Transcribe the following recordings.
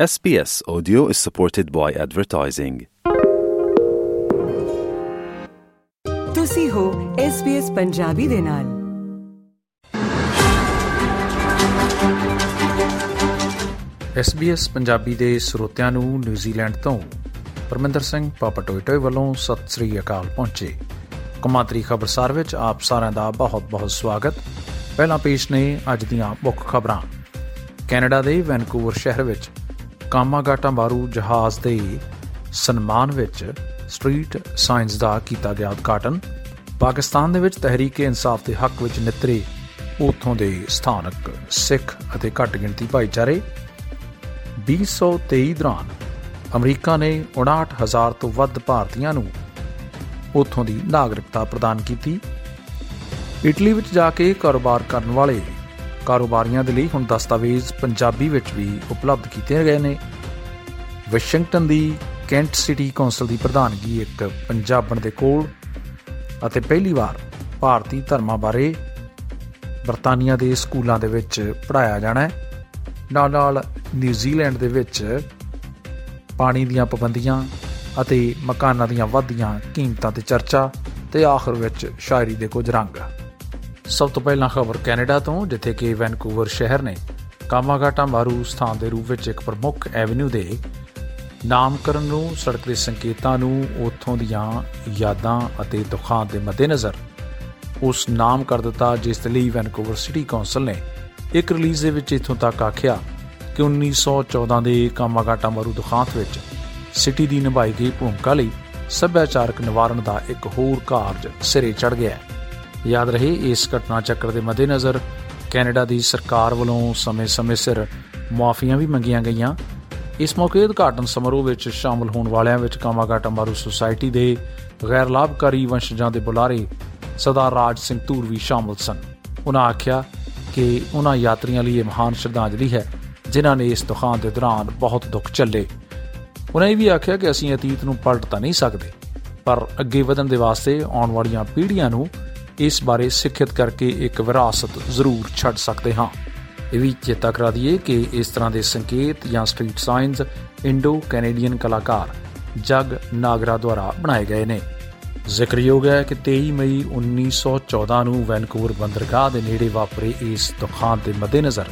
SBS Audio is supported by advertising. ਤੁਸੀਂ ਹੋ SBS Punjabi ਦੇ ਨਾਲ। SBS ਪੰਜਾਬੀ ਦੇ ਸਰੋਤਿਆਂ ਨੂੰ ਨਿਊਜ਼ੀਲੈਂਡ ਤੋਂ ਪਰਮਿੰਦਰ ਸਿੰਘ ਪਾਪਟੋਇਟੋਏ ਵੱਲੋਂ ਸਤਿ ਸ੍ਰੀ ਅਕਾਲ ਪਹੁੰਚੇ। ਕਮਾਤਰੀ ਖਬਰਸਾਰ ਵਿੱਚ ਆਪ ਸਾਰਿਆਂ ਦਾ ਬਹੁਤ-ਬਹੁਤ ਸਵਾਗਤ। ਪਹਿਲਾਂ ਪੇਸ਼ ਨੇ ਅੱਜ ਦੀਆਂ ਮੁੱਖ ਖਬਰਾਂ। ਕੈਨੇਡਾ ਦੇ ਵੈਨਕੂਵਰ ਸ਼ਹਿਰ ਵਿੱਚ ਕਾਮਾਗਾਟਾ ਮਾਰੂ ਜਹਾਜ਼ ਦੇ ਸਨਮਾਨ ਵਿੱਚ ਸਟਰੀਟ ਸਾਇੰਸ ਦਾ ਕੀਤਾ ਗਿਆ ਉਦਘਾਟਨ। ਪਾਕਿਸਤਾਨ ਦੇ ਵਿੱਚ ਤਹਿਰੀਕ-ਏ ਇਨਸਾਫ ਦੇ ਹੱਕ ਵਿੱਚ ਨਿਤਰੇ ਉਥੋਂ ਦੇ ਸਥਾਨਕ ਸਿੱਖ ਅਤੇ ਘੱਟ ਗਿਣਤੀ ਭਾਈਚਾਰੇ। 2023 ਦੌਰਾਨ ਅਮਰੀਕਾ ਨੇ 59000 ਤੋਂ ਵੱਧ ਭਾਰਤੀਆਂ ਨੂੰ ਉਥੋਂ ਦੀ ਨਾਗਰਿਕਤਾ ਪ੍ਰਦਾਨ ਕੀਤੀ। ਇਟਲੀ ਵਿੱਚ ਜਾ ਕੇ ਕਾਰੋਬਾਰ ਕਰਨ ਵਾਲੇ ਕਾਰੋਬਾਰੀਆਂ ਦੇ ਲਈ ਹੁਣ ਦਸਤਾਵੇਜ਼ ਪੰਜਾਬੀ ਵਿੱਚ ਵੀ ਉਪਲਬਧ ਕੀਤੇ ਗਏ ਨੇ। ਵਾਸ਼ਿੰਗਟਨ ਦੀ ਕੈਂਟ ਸਿਟੀ ਕੌਂਸਲ ਦੀ ਪ੍ਰਧਾਨਗੀ ਇੱਕ ਪੰਜਾਬਣ ਦੇ ਕੋਲ ਅਤੇ ਪਹਿਲੀ ਵਾਰ ਭਾਰਤੀ ਧਰਮਾਂ ਬਾਰੇ ਬਰਤਾਨੀਆ ਦੇ ਸਕੂਲਾਂ ਦੇ ਵਿੱਚ ਪੜਾਇਆ ਜਾਣਾ ਹੈ। ਨਾਲ ਨਾਲ ਨਿਊਜ਼ੀਲੈਂਡ ਦੇ ਵਿੱਚ ਪਾਣੀ ਦੀਆਂ ਪਾਬੰਦੀਆਂ ਅਤੇ ਮਕਾਨਾਂ ਦੀਆਂ ਵਧਦੀਆਂ ਕੀਮਤਾਂ ਤੇ ਚਰਚਾ ਤੇ ਆਖਰ ਵਿੱਚ ਸ਼ਾਇਰੀ ਦੇ ਕੁਝ ਰੰਗ। ਸਭ ਤੋਂ ਪਹਿਲਾਂ ਖਬਰ ਕੈਨੇਡਾ ਤੋਂ, ਜਿੱਥੇ ਕਿ ਵੈਨਕੂਵਰ ਸ਼ਹਿਰ ਨੇ ਕਾਮਾਗਾਟਾ ਮਾਰੂ ਸਥਾਨ ਦੇ ਰੂਪ ਵਿੱਚ ਇੱਕ ਪ੍ਰਮੁੱਖ ਐਵਨਿਊ ਦੇ ਨਾਮਕਰਨ ਨੂੰ, ਸੜਕ ਦੇ ਸੰਕੇਤਾਂ ਨੂੰ, ਉੱਥੋਂ ਦੀਆਂ ਯਾਦਾਂ ਅਤੇ ਦੁੱਖਾਂ ਦੇ ਮੱਦੇਨਜ਼ਰ ਉਸ ਨਾਮ ਕਰ ਦਿੱਤਾ, ਜਿਸ ਦੇ ਲਈ ਵੈਨਕੂਵਰ ਸਿਟੀ ਕੌਂਸਲ ਨੇ ਇੱਕ ਰਿਲੀਜ਼ ਦੇ ਵਿੱਚ ਇਥੋਂ ਤੱਕ ਆਖਿਆ ਕਿ 1914 ਦੇ ਕਾਮਾਗਾਟਾ ਮਾਰੂ ਦੁਖਾਂਤ ਵਿੱਚ ਸਿਟੀ ਦੀ ਨਿਭਾਈ ਗਈ ਭੂਮਿਕਾ ਲਈ ਸੱਭਿਆਚਾਰਕ ਨਿਵਾਰਣ ਦਾ ਇੱਕ ਹੋਰ ਕਾਰਜ ਸਿਰੇ ਚੜ ਗਿਆ ਹੈ। ਯਾਦ ਰਹੇ ਇਸ ਘਟਨਾ ਚੱਕਰ ਦੇ ਮੱਦੇਨਜ਼ਰ ਕੈਨੇਡਾ ਦੀ ਸਰਕਾਰ ਵੱਲੋਂ ਸਮੇਂ-ਸਮੇਂ ਸਿਰ ਮਾਫੀਆਂ ਵੀ ਮੰਗੀਆਂ ਗਈਆਂ। ਇਸ ਮੌਕੇ ਉਦਘਾਟਨ ਸਮਾਰੋਹ ਵਿੱਚ ਸ਼ਾਮਲ ਹੋਣ ਵਾਲਿਆਂ ਵਿੱਚ ਕਾਮਾਗਾਟਾ ਮਾਰੂ ਸੁਸਾਇਟੀ ਦੇ ਗੈਰ ਲਾਭਕਾਰੀ ਵੰਸ਼ਜਾਂ ਦੇ ਬੁਲਾਰੇ ਸਰਦਾਰ ਰਾਜ ਸਿੰਘ ਧੂਰ ਵੀ ਸ਼ਾਮਲ ਸਨ। ਉਹਨਾਂ ਆਖਿਆ ਕਿ ਉਹਨਾਂ ਯਾਤਰੀਆਂ ਲਈ ਇਹ ਮਹਾਨ ਸ਼ਰਧਾਂਜਲੀ ਹੈ, ਜਿਨ੍ਹਾਂ ਨੇ ਇਸ ਦੁਖਾਂ ਦੇ ਦੌਰਾਨ ਬਹੁਤ ਦੁੱਖ ਝੱਲੇ। ਉਹਨਾਂ ਇਹ ਵੀ ਆਖਿਆ ਕਿ ਅਸੀਂ ਅਤੀਤ ਨੂੰ ਪਲਟ ਤਾਂ ਨਹੀਂ ਸਕਦੇ, ਪਰ ਅੱਗੇ ਵਧਣ ਦੇ ਵਾਸਤੇ ਆਉਣ ਵਾਲੀਆਂ ਪੀੜ੍ਹੀਆਂ ਨੂੰ ਇਸ ਬਾਰੇ ਸਿੱਖਿਅਤ ਕਰਕੇ ਇੱਕ ਵਿਰਾਸਤ ਜ਼ਰੂਰ ਛੱਡ ਸਕਦੇ ਹਾਂ। ਇਹ ਵੀ ਚੇਤਾ ਕਰਾ ਦਈਏ ਕਿ ਇਸ ਤਰ੍ਹਾਂ ਦੇ ਸੰਕੇਤ ਜਾਂ ਸਟਰੀਟ ਸਾਈਨਸ ਇੰਡੋ ਕੈਨੇਡੀਅਨ ਕਲਾਕਾਰ ਜਗ ਨਾਗਰਾ ਦੁਆਰਾ ਬਣਾਏ ਗਏ ਨੇ। ਜ਼ਿਕਰਯੋਗ ਹੈ ਕਿ 23 ਮਈ 1914 ਨੂੰ ਵੈਨਕੂਵਰ ਬੰਦਰਗਾਹ ਦੇ ਨੇੜੇ ਵਾਪਰੇ ਇਸ ਦੁਖਾਂਤ ਦੇ ਮੱਦੇਨਜ਼ਰ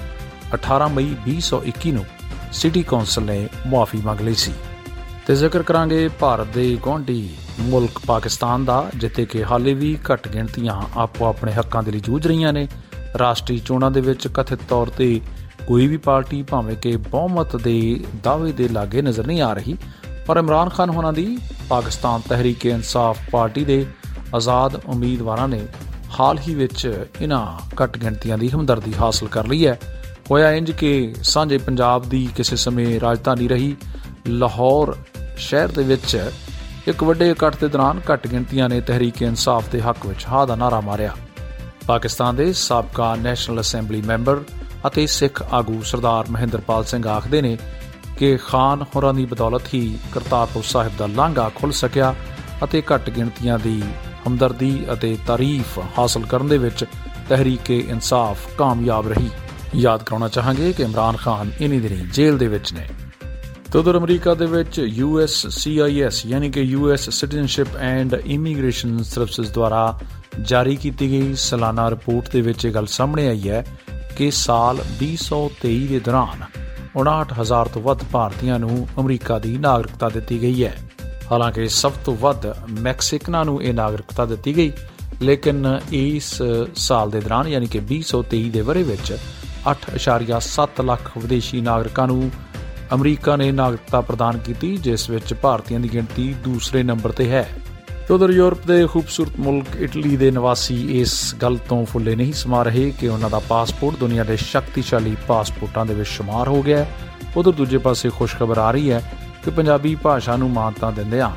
18 ਮਈ 2021 ਨੂੰ ਸਿਟੀ ਕੌਂਸਲ ਨੇ ਮੁਆਫੀ ਮੰਗ ਲਈ ਸੀ। ਤੇ ਜ਼ਿਕਰ ਕਰਾਂਗੇ ਭਾਰਤ ਦੇ ਗਵਾਂਢੀ ਮੁਲਕ ਪਾਕਿਸਤਾਨ ਦਾ, ਜਿੱਥੇ ਕਿ ਹਾਲੇ ਵੀ ਘੱਟ ਗਿਣਤੀਆਂ ਆਪੋ ਆਪਣੇ ਹੱਕਾਂ ਦੇ ਲਈ ਜੂਝ ਰਹੀਆਂ ਨੇ। ਰਾਸ਼ਟਰੀ ਚੋਣਾਂ ਦੇ ਵਿੱਚ ਕਥਿਤ ਤੌਰ ਤੇ ਕੋਈ ਵੀ ਪਾਰਟੀ ਭਾਵੇਂ ਕਿ ਬਹੁਮਤ ਦੇ ਦਾਅਵੇ ਦੇ ਲਾਗੇ ਨਜ਼ਰ ਨਹੀਂ ਆ ਰਹੀ, ਪਰ ਇਮਰਾਨ ਖਾਨ ਹੋਣਾ ਦੀ ਪਾਕਿਸਤਾਨ ਤਹਿਰੀਕ ਇਨਸਾਫ ਪਾਰਟੀ ਦੇ ਆਜ਼ਾਦ ਉਮੀਦਵਾਰਾਂ ਨੇ ਹਾਲ ਹੀ ਵਿੱਚ ਇਹਨਾਂ ਘੱਟ ਗਿਣਤੀਆਂ ਦੀ ਹਮਦਰਦੀ ਹਾਸਲ ਕਰ ਲਈ ਹੈ। ਹੋਇਆ ਇੰਜ ਕਿ ਸਾਂਝੇ ਪੰਜਾਬ ਦੀ ਕਿਸੇ ਸਮੇਂ ਰਾਜਧਾਨੀ ਰਹੀ, ਲਾਹੌਰ ਸ਼ਹਿਰ ਦੇ ਵਿੱਚ ਇੱਕ ਵੱਡੇ ਇਕੱਠ ਦੇ ਦੌਰਾਨ ਘੱਟ ਗਿਣਤੀਆਂ ਨੇ ਤਹਿਰੀਕ ਇਨਸਾਫ ਦੇ ਹੱਕ ਵਿੱਚ ਹਾਂ ਦਾ ਨਾਰਾ ਮਾਰਿਆ। ਪਾਕਿਸਤਾਨ ਦੇ ਸਾਬਕਾ ਨੈਸ਼ਨਲ ਅਸੈਂਬਲੀ ਮੈਂਬਰ ਅਤੇ ਸਿੱਖ ਆਗੂ ਸਰਦਾਰ ਮਹਿੰਦਰਪਾਲ ਸਿੰਘ ਆਖਦੇ ਨੇ ਕਿ ਖਾਨ ਹੋਰਾਂ ਦੀ ਬਦੌਲਤ ਹੀ ਕਰਤਾਰਪੁਰ ਸਾਹਿਬ ਦਾ ਲਾਂਘਾ ਖੁੱਲ ਸਕਿਆ ਅਤੇ ਘੱਟ ਗਿਣਤੀਆਂ ਦੀ ਹਮਦਰਦੀ ਅਤੇ ਤਾਰੀਫ ਹਾਸਲ ਕਰਨ ਦੇ ਵਿੱਚ ਤਹਿਰੀਕ ਇਨਸਾਫ ਕਾਮਯਾਬ ਰਹੀ। ਯਾਦ ਕਰਾਉਣਾ ਚਾਹਾਂਗੇ ਕਿ ਇਮਰਾਨ ਖਾਨ ਇਨੀ ਦਿਨੀ ਜੇਲ੍ਹ ਦੇ ਵਿੱਚ ਨੇ। ਤਦਰ ਅਮਰੀਕਾ ਦੇ ਵਿੱਚ ਯੂਐਸ ਸੀਆਈਐਸ ਯਾਨੀ ਕਿ US citizenship and immigration services ਦੁਆਰਾ ਜਾਰੀ ਕੀਤੀ ਗਈ ਸਾਲਾਨਾ ਰਿਪੋਰਟ ਦੇ ਵਿੱਚ ਇਹ ਗੱਲ ਸਾਹਮਣੇ ਆਈ ਹੈ ਕਿ ਸਾਲ 2023 ਦੇ ਦੌਰਾਨ 59000 ਤੋਂ ਵੱਧ ਭਾਰਤੀਆਂ ਨੂੰ ਅਮਰੀਕਾ ਦੀ ਨਾਗਰਿਕਤਾ ਦਿੱਤੀ ਗਈ ਹੈ। ਹਾਲਾਂਕਿ ਸਭ ਤੋਂ ਵੱਧ ਮੈਕਸੀਕਨਾਂ ਨੂੰ ਇਹ ਨਾਗਰਿਕਤਾ ਦਿੱਤੀ ਗਈ, ਲੇਕਿਨ ਇਸ ਸਾਲ ਦੇ ਦੌਰਾਨ, ਯਾਨੀ ਕਿ 2023 ਦੇ ਵਰੇ ਵਿੱਚ 8.7 ਲੱਖ ਵਿਦੇਸ਼ੀ ਨਾਗਰਿਕਾਂ ਨੂੰ ਅਮਰੀਕਾ ਨੇ ਨਾਗਰਿਕਤਾ ਪ੍ਰਦਾਨ ਕੀਤੀ, ਜਿਸ ਵਿੱਚ ਭਾਰਤੀਆਂ ਦੀ ਗਿਣਤੀ ਦੂਸਰੇ ਨੰਬਰ ਤੇ ਹੈ। ਉਧਰ ਯੂਰਪ ਦੇ ਖੂਬਸੂਰਤ ਮੁਲਕ ਇਟਲੀ ਦੇ ਨਿਵਾਸੀ ਇਸ ਗੱਲ ਤੋਂ ਫੁੱਲੇ ਨਹੀਂ ਸਮਾ ਰਹੇ ਕਿ ਉਹਨਾਂ ਦਾ ਪਾਸਪੋਰਟ ਦੁਨੀਆ ਦੇ ਸ਼ਕਤੀਸ਼ਾਲੀ ਪਾਸਪੋਰਟਾਂ ਦੇ ਵਿੱਚ ਸ਼ੁਮਾਰ ਹੋ ਗਿਆ ਹੈ। ਉਧਰ ਦੂਜੇ ਪਾਸੇ ਖੁਸ਼ਖਬਰ ਆ ਰਹੀ ਹੈ ਕਿ ਪੰਜਾਬੀ ਭਾਸ਼ਾ ਨੂੰ ਮਾਨਤਾ ਦਿੰਦਿਆਂ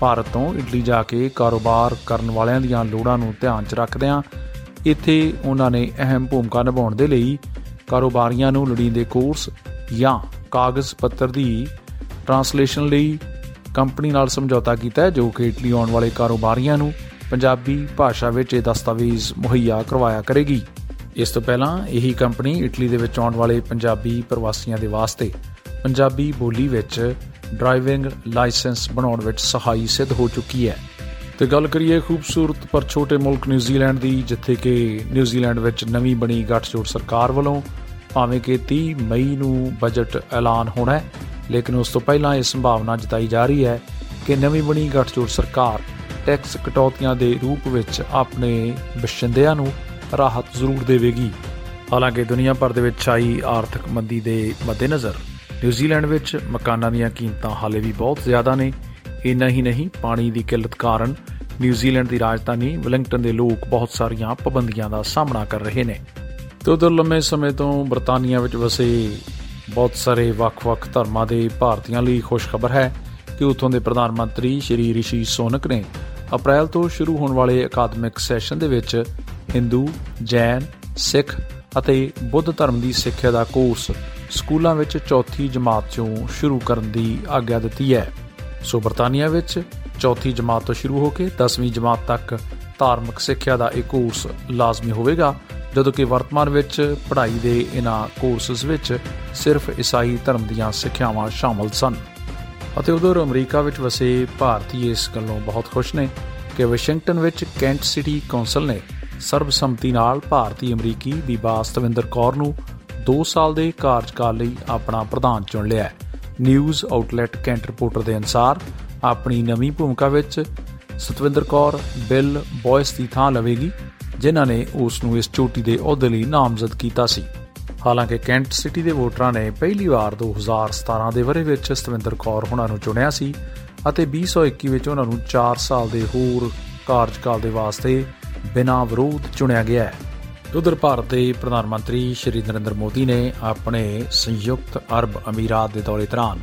ਭਾਰਤ ਤੋਂ ਇਟਲੀ ਜਾ ਕੇ ਕਾਰੋਬਾਰ ਕਰਨ ਵਾਲਿਆਂ ਦੀਆਂ ਲੋੜਾਂ ਨੂੰ ਧਿਆਨ 'ਚ ਰੱਖਦਿਆਂ ਇੱਥੇ ਉਹਨਾਂ ਨੇ ਅਹਿਮ ਭੂਮਿਕਾ ਨਿਭਾਉਣ ਦੇ ਲਈ ਕਾਰੋਬਾਰੀਆਂ ਨੂੰ ਲੋੜੀਂਦੇ ਕੋਰਸ ਜਾਂ ਕਾਗਜ਼ ਪੱਤਰ ਦੀ ਟ੍ਰਾਂਸਲੇਸ਼ਨ ਲਈ ਕੰਪਨੀ ਨਾਲ ਸਮਝੌਤਾ ਕੀਤਾ ਹੈ, ਜੋ ਕਿ ਇਟਲੀ ਆਉਣ ਵਾਲੇ ਕਾਰੋਬਾਰੀਆਂ ਨੂੰ ਪੰਜਾਬੀ ਭਾਸ਼ਾ ਵਿੱਚ ਇਹ ਦਸਤਾਵੇਜ਼ ਮੁਹੱਈਆ ਕਰਵਾਇਆ ਕਰੇਗੀ। ਇਸ ਤੋਂ ਪਹਿਲਾਂ ਇਹੀ ਕੰਪਨੀ ਇਟਲੀ ਦੇ ਵਿੱਚ ਆਉਣ ਵਾਲੇ ਪੰਜਾਬੀ ਪ੍ਰਵਾਸੀਆਂ ਦੇ ਵਾਸਤੇ ਪੰਜਾਬੀ ਬੋਲੀ ਵਿੱਚ ਡਰਾਈਵਿੰਗ ਲਾਇਸੈਂਸ ਬਣਾਉਣ ਵਿੱਚ ਸਹਾਈ ਸਿੱਧ ਹੋ ਚੁੱਕੀ ਹੈ। ਤੇ ਗੱਲ ਕਰੀਏ ਖੂਬਸੂਰਤ ਪਰ ਛੋਟੇ ਮੁਲਕ ਨਿਊਜ਼ੀਲੈਂਡ ਦੀ, ਜਿੱਥੇ ਕਿ ਨਿਊਜ਼ੀਲੈਂਡ ਵਿੱਚ ਨਵੀਂ ਬਣੀ ਗੱਠਜੋੜ ਸਰਕਾਰ ਵੱਲੋਂ ਭਾਵੇਂ ਕਿ 30 ਮਈ ਨੂੰ ਬਜਟ ਐਲਾਨ ਹੋਣਾ ਹੈ, ਲੇਕਿਨ ਉਸ ਤੋਂ ਪਹਿਲਾਂ ਇਹ ਸੰਭਾਵਨਾ ਜਤਾਈ ਜਾ ਰਹੀ ਹੈ ਕਿ ਨਵੀਂ ਬਣੀ ਗੱਠਜੋੜ ਸਰਕਾਰ ਟੈਕਸ ਕਟੌਤੀਆਂ ਦੇ ਰੂਪ ਵਿੱਚ ਆਪਣੇ ਵਸਿੰਦਿਆਂ ਨੂੰ ਰਾਹਤ ਜ਼ਰੂਰ ਦੇਵੇਗੀ। ਹਾਲਾਂਕਿ ਦੁਨੀਆ ਭਰ ਦੇ ਵਿੱਚ ਆਈ ਆਰਥਿਕ ਮੰਦੀ ਦੇ ਮੱਦੇਨਜ਼ਰ ਨਿਊਜ਼ੀਲੈਂਡ ਵਿੱਚ ਮਕਾਨਾਂ ਦੀਆਂ ਕੀਮਤਾਂ ਹਾਲੇ ਵੀ ਬਹੁਤ ਜ਼ਿਆਦਾ ਨੇ। ਇੰਨਾ ਹੀ ਨਹੀਂ, ਪਾਣੀ ਦੀ ਕਿੱਲਤ ਕਾਰਨ ਨਿਊਜ਼ੀਲੈਂਡ ਦੀ ਰਾਜਧਾਨੀ ਵੈਲਿੰਗਟਨ ਦੇ ਲੋਕ ਬਹੁਤ ਸਾਰੀਆਂ ਪਾਬੰਦੀਆਂ ਦਾ ਸਾਹਮਣਾ ਕਰ ਰਹੇ ਨੇ। ਤੇ ਉਧਰ ਲੰਮੇ ਸਮੇਂ ਤੋਂ ਬ੍ਰਿਟਾਨੀਆ ਵਿੱਚ ਵਸੇ ਬਹੁਤ ਸਾਰੇ ਵੱਖ-ਵੱਖ ਧਰਮਾਂ ਦੇ ਭਾਰਤੀਆਂ ਲਈ ਖੁਸ਼ਖਬਰ ਹੈ ਕਿ ਉਥੋਂ ਦੇ ਪ੍ਰਧਾਨ ਮੰਤਰੀ ਸ਼੍ਰੀ ਰਿਸ਼ੀ ਸੋਨਕ ਨੇ ਅਪ੍ਰੈਲ ਤੋਂ ਸ਼ੁਰੂ ਹੋਣ ਵਾਲੇ ਅਕਾਦਮਿਕ ਸੈਸ਼ਨ ਦੇ ਵਿੱਚ ਹਿੰਦੂ, ਜੈਨ, ਸਿੱਖ ਅਤੇ ਬੁੱਧ ਧਰਮ ਦੀ ਸਿੱਖਿਆ ਦਾ ਕੋਰਸ ਸਕੂਲਾਂ ਵਿੱਚ ਚੌਥੀ ਜਮਾਤ ਤੋਂ ਸ਼ੁਰੂ ਕਰਨ ਦੀ ਆਗਿਆ ਦਿੱਤੀ ਹੈ। ਸੋ ਬਰਤਾਨੀਆ ਵਿੱਚ ਚੌਥੀ ਜਮਾਤ ਤੋਂ ਸ਼ੁਰੂ ਹੋ ਕੇ 10ਵੀਂ ਜਮਾਤ ਤੱਕ ਧਾਰਮਿਕ ਸਿੱਖਿਆ ਦਾ ਇਹ ਕੋਰਸ ਲਾਜ਼ਮੀ ਹੋਵੇਗਾ ਜਦੋਂ ਕਿ ਵਰਤਮਾਨ ਵਿੱਚ ਪੜ੍ਹਾਈ ਦੇ ਇਨ੍ਹਾਂ ਕੋਰਸਸ ਵਿੱਚ ਸਿਰਫ ਈਸਾਈ ਧਰਮ ਦੀਆਂ ਸਿੱਖਿਆਵਾਂ ਸ਼ਾਮਲ ਸਨ। ਅਤੇ ਉਧਰ ਅਮਰੀਕਾ ਵਿੱਚ ਵਸੇ ਭਾਰਤੀ ਇਸ ਗੱਲੋਂ ਬਹੁਤ ਖੁਸ਼ ਨੇ ਕਿ ਵਾਸ਼ਿੰਗਟਨ ਵਿੱਚ ਕੈਂਟ ਸਿਟੀ ਕੌਂਸਲ ਨੇ ਸਰਬਸੰਮਤੀ ਨਾਲ ਭਾਰਤੀ ਅਮਰੀਕੀ ਬੀਬਾ ਸਤਵਿੰਦਰ ਕੌਰ ਨੂੰ 2 ਸਾਲ ਦੇ ਕਾਰਜਕਾਲ ਲਈ ਆਪਣਾ ਪ੍ਰਧਾਨ ਚੁਣ ਲਿਆ ਹੈ। ਨਿਊਜ਼ ਆਊਟਲੈਟ ਕੈਂਟ ਰਿਪੋਰਟਰ ਦੇ ਅਨਸਾਰ ਆਪਣੀ ਨਵੀਂ ਭੂਮਿਕਾ ਵਿੱਚ ਸਤਵਿੰਦਰ ਕੌਰ ਬਿਲ ਬॉयਸ ਦੀ ਥਾਂ ਲਵੇਗੀ। ਜਿਨ੍ਹਾਂ ਨੇ ਉਸ ਨੂੰ ਇਸ ਚੋਟੀ ਦੇ ਅਹੁਦੇ ਲਈ ਨਾਮਜ਼ਦ ਕੀਤਾ ਸੀ। ਹਾਲਾਂਕਿ ਕੈਂਟ ਸਿਟੀ ਦੇ ਵੋਟਰਾਂ ਨੇ ਪਹਿਲੀ ਵਾਰ 2017 ਦੇ ਵਰੇ ਵਿੱਚ ਸਤਵਿੰਦਰ ਕੌਰ ਹੁਣਾਂ ਨੂੰ ਚੁਣਿਆ ਸੀ ਅਤੇ 2021 ਵਿੱਚ ਉਹਨਾਂ ਨੂੰ 4 ਸਾਲ ਦੇ ਹੋਰ ਕਾਰਜਕਾਲ ਦੇ ਵਾਸਤੇ ਬਿਨਾਂ ਵਿਰੋਧ ਚੁਣਿਆ ਗਿਆ ਹੈ। ਉਧਰ ਭਾਰਤ ਦੇ ਪ੍ਰਧਾਨ ਮੰਤਰੀ ਸ਼੍ਰੀ ਨਰਿੰਦਰ ਮੋਦੀ ਨੇ ਆਪਣੇ ਸੰਯੁਕਤ ਅਰਬ ਅਮੀਰਾਤ ਦੇ ਦੌਰੇ ਦੌਰਾਨ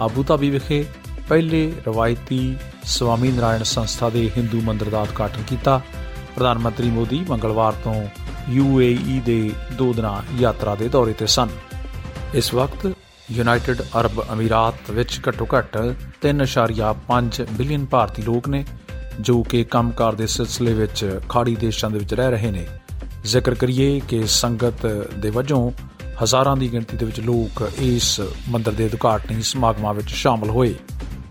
ਆਬੂ ਧਾਬੀ ਵਿਖੇ ਪਹਿਲੇ ਰਵਾਇਤੀ ਸਵਾਮੀ ਨਾਰਾਇਣ ਸੰਸਥਾ ਦੇ ਹਿੰਦੂ ਮੰਦਿਰ ਦਾ ਉਦਘਾਟਨ ਕੀਤਾ ਪ੍ਰਧਾਨ ਮੰਤਰੀ ਮੋਦੀ ਮੰਗਲਵਾਰ ਤੋਂ ਯੂਏਈ ਦੇ ਦੋ ਦਿਨਾਂ ਯਾਤਰਾ ਦੇ ਦੌਰੇ ਤੇ ਸਨ। ਇਸ ਵਕਤ ਯੂਨਾਈਟਿਡ ਅਰਬ ਅਮੀਰਾਤ ਵਿੱਚ ਘੱਟੋ-ਘੱਟ 3.5 ਬਿਲੀਅਨ ਭਾਰਤੀ ਲੋਕ ਨੇ, ਜੋ ਕਿ ਕੰਮਕਾਰ ਦੇ ਸਿਲਸਿਲੇ ਵਿੱਚ ਖਾੜੀ ਦੇਸ਼ਾਂ ਦੇ ਵਿੱਚ ਰਹਿ ਰਹੇ ਨੇ। ਜ਼ਿਕਰ ਕਰੀਏ ਕਿ ਸੰਗਤ ਦੇ ਵਜੋਂ ਹਜ਼ਾਰਾਂ ਦੀ ਗਿਣਤੀ ਦੇ ਵਿੱਚ ਲੋਕ ਇਸ ਮੰਦਰ ਦੇ ਉਦਘਾਟਨੀ ਸਮਾਗਮਾਂ ਵਿੱਚ ਸ਼ਾਮਲ ਹੋਏ।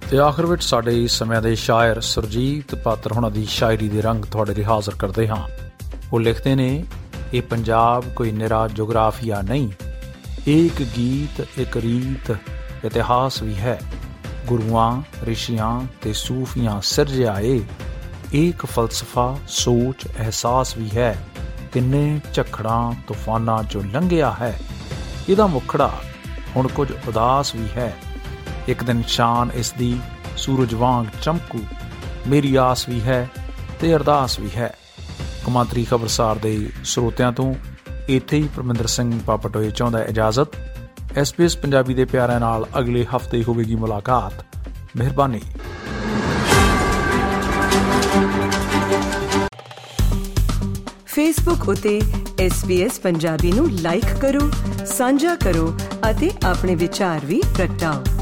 ਤੇ ਆਖਰ ਵਿੱਚ ਸਾਡੇ ਇਸ ਸਮੇਂ ਦੇ ਸ਼ਾਇਰ ਸੁਰਜੀਤ ਪਾਤਰ ਹੁਣਾਂ ਦੀ ਸ਼ਾਇਰੀ ਦੇ ਰੰਗ ਤੁਹਾਡੇ ਲਈ ਹਾਜ਼ਰ ਕਰਦੇ ਹਾਂ। ਉਹ ਲਿਖਦੇ ਨੇ, ਇਹ ਪੰਜਾਬ ਕੋਈ ਨਿਰਾ ਜੀਓਗ੍ਰਾਫੀਆ ਨਹੀਂ ਇੱਕ ਗੀਤ, ਇੱਕ ਰੀਤ, ਇਤਿਹਾਸ ਵੀ ਹੈ। ਗੁਰੂਆਂ, ਰਿਸ਼ੀਆਂ ਤੇ ਸੂਫੀਆਂ ਸਿਰਜਿਆਏ ਇੱਕ ਫਲਸਫਾ, ਸੋਚ, ਅਹਿਸਾਸ ਵੀ ਹੈ। ਕਿੰਨੇ ਝਖੜਾਂ, ਤੂਫਾਨਾਂ ਚੋਂ ਲੰਘਿਆ ਹੈ। ਇਹਦਾ ਮੁਖੜਾ ਹੁਣ ਕੁਝ ਉਦਾਸ ਵੀ ਹੈ। ਇੱਕ ਦਿਨ ਸ਼ਾਨ ਇਸ ਦੀ ਸੂਰਜ ਵਾਂਗ ਚਮਕੂ, ਮੇਰੀ ਆਸ ਵੀ ਹੈ ਤੇ ਅਰਦਾਸ ਵੀ ਹੈ। ਕਮਾਂਤਰੀ ਖਬਰਸਾਰ ਦੇ ਸਰੋਤਿਆਂ ਤੋਂ ਇੱਥੇ ਹੀ ਪਰਮਿੰਦਰ ਸਿੰਘ ਪਾਪਟੋਏ ਚਾਹੁੰਦਾ ਇਜਾਜ਼ਤ। ਐਸਪੀਐਸ ਪੰਜਾਬੀ ਦੇ ਪਿਆਰਿਆਂ ਨਾਲ ਅਗਲੇ ਹਫ਼ਤੇ ਹੋਵੇਗੀ ਮੁਲਾਕਾਤ। ਮਿਹਰਬਾਨੀ। ਫੇਸਬੁੱਕ ਉਤੇ SBS ਪੰਜਾਬੀ ਨੂੰ ਲਾਈਕ ਕਰੋ, ਸਾਂਝਾ ਕਰੋ ਅਤੇ ਆਪਣੇ ਵਿਚਾਰ ਵੀ ਪ੍ਰਗਟਾਓ।